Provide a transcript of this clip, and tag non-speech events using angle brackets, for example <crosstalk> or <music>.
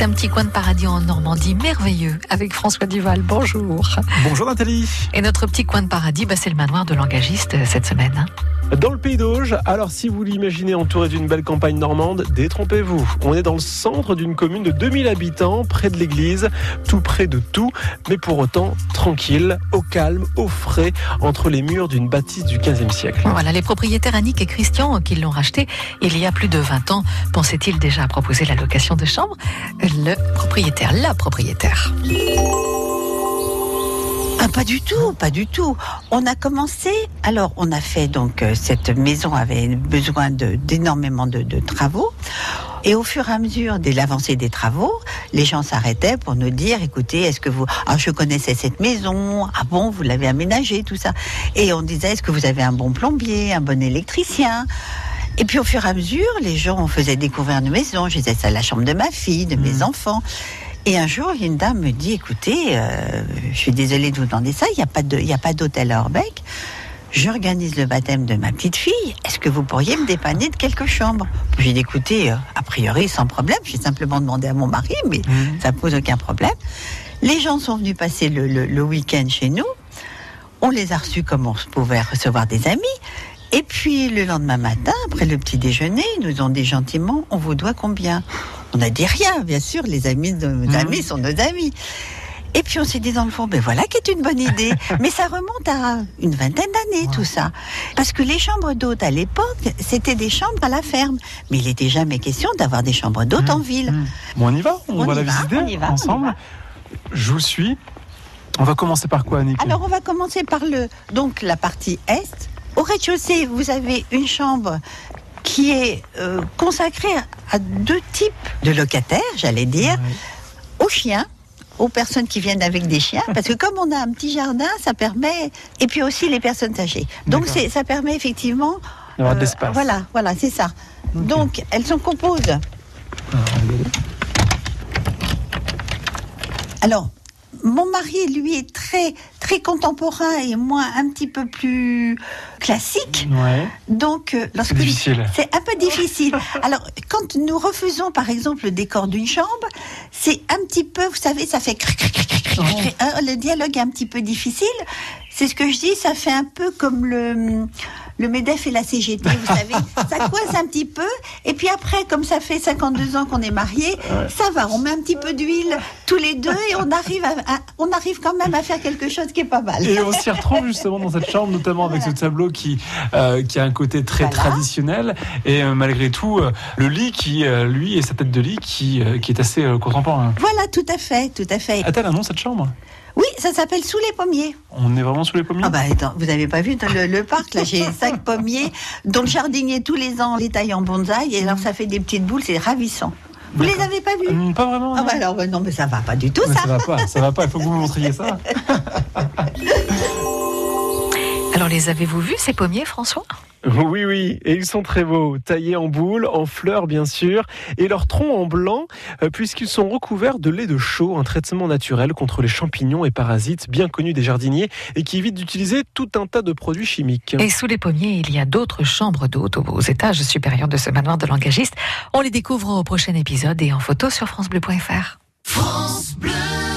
C'est un petit coin de paradis en Normandie merveilleux avec François Duval. Bonjour. Bonjour Nathalie. Et notre petit coin de paradis, bah, c'est le manoir de l'engagiste euh, cette semaine. hein. Dans le pays d'Auge, alors si vous l'imaginez entouré d'une belle campagne normande, détrompez-vous. On est dans le centre d'une commune de 2000 habitants, près de l'église, tout près de tout, mais pour autant tranquille, au calme, au frais, entre les murs d'une bâtisse du 15e siècle. Voilà, les propriétaires Annick et Christian qui l'ont racheté il y a plus de 20 ans, pensaient-ils déjà à proposer la location de chambre Le propriétaire, la propriétaire. Ah, pas du tout, pas du tout. On a commencé, alors on a fait donc euh, cette maison avait besoin d'énormément de, de travaux. Et au fur et à mesure de l'avancée des travaux, les gens s'arrêtaient pour nous dire, écoutez, est-ce que vous, ah, je connaissais cette maison, ah bon, vous l'avez aménagée, tout ça. Et on disait, est-ce que vous avez un bon plombier, un bon électricien? Et puis au fur et à mesure, les gens on faisait découvrir nos maisons. Je disais, c'est la chambre de ma fille, de mes enfants. Et un jour, une dame me dit, écoutez, euh, je suis désolée de vous demander ça, il n'y a pas d'hôtel à Orbeck. J'organise le baptême de ma petite fille. Est-ce que vous pourriez me dépanner de quelques chambres J'ai dit, écoutez, euh, a priori, sans problème. J'ai simplement demandé à mon mari, mais ça pose aucun problème. Les gens sont venus passer le, le- le week-end chez nous. On les a reçus comme on pouvait recevoir des amis. Et puis le lendemain matin, après le petit déjeuner, ils nous ont dit gentiment, on vous doit combien? On a dit rien, bien sûr, les amis de nos amis sont nos amis. Et puis on s'est dit dans le fond, ben voilà qui est une bonne idée. <laughs> Mais ça remonte à une vingtaine d'années tout ça. Parce que les chambres d'hôtes à l'époque, c'était des chambres à la ferme. Mais il n'était jamais question d'avoir des chambres d'hôtes en ville. Bon, on y va On, On va la va, visiter on y va, on y ensemble va. Je vous suis. On va commencer par quoi, Annick? Alors on va commencer par le donc la partie est. Au rez-de-chaussée, vous avez une chambre qui est euh, consacrée à deux types de locataires, j'allais dire, aux chiens, aux personnes qui viennent avec des chiens, parce que comme on a un petit jardin, ça permet, et puis aussi les personnes âgées. Donc ça permet effectivement. D'avoir de euh, l'espace. Voilà, voilà, c'est ça. Donc elles sont composées. Alors, mon mari, lui, est très, très contemporain et moi un petit peu plus classique. Ouais. Donc, euh, lorsque c'est un peu difficile. <laughs> Alors, quand nous refaisons, par exemple, le décor d'une chambre, c'est un petit peu, vous savez, ça fait cric, cric, cric, cric, cric, cric. Hein, le dialogue est un petit peu difficile. C'est ce que je dis, ça fait un peu comme le le Medef et la CGT, vous <laughs> savez, ça coince un petit peu. Et puis après, comme ça fait 52 ans qu'on est mariés, ça va. On met un petit peu d'huile tous les deux et on arrive, à, à- on arrive quand même à faire quelque chose qui est pas mal. Et on s'y retrouve justement dans cette chambre, notamment avec ce tableau qui, euh, qui a un côté très Voilà. traditionnel. Et euh, malgré tout, euh, le lit qui, lui, et sa tête de lit qui, qui est assez contemporain. Voilà, tout à fait, tout à fait. A-t-elle un nom cette chambre? Ça s'appelle Sous les pommiers. On est vraiment sous les pommiers Ah bah attends, vous avez pas vu dans le, le parc là, j'ai cinq <laughs> pommiers dont le jardinier tous les ans les taille en bonsaï et alors ça fait des petites boules, c'est ravissant. Vous les avez pas vus Hum, Pas vraiment. Ah non. bah alors non mais ça va pas du tout Mais ça. ça va pas, ça va pas, il faut que vous me montriez ça. <laughs> Alors les avez-vous vus ces pommiers, François? Oui, oui, et ils sont très beaux, taillés en boules, en fleurs bien sûr, et leurs troncs en blanc, euh, puisqu'ils sont recouverts de lait de chaux, un traitement naturel contre les champignons et parasites bien connus des jardiniers et qui évite d'utiliser tout un tas de produits chimiques. Et sous les pommiers, il y a d'autres chambres d'hôtes aux étages supérieurs de ce manoir de l'engagiste. On les découvre au prochain épisode et en photo sur francebleu.fr. France Bleu.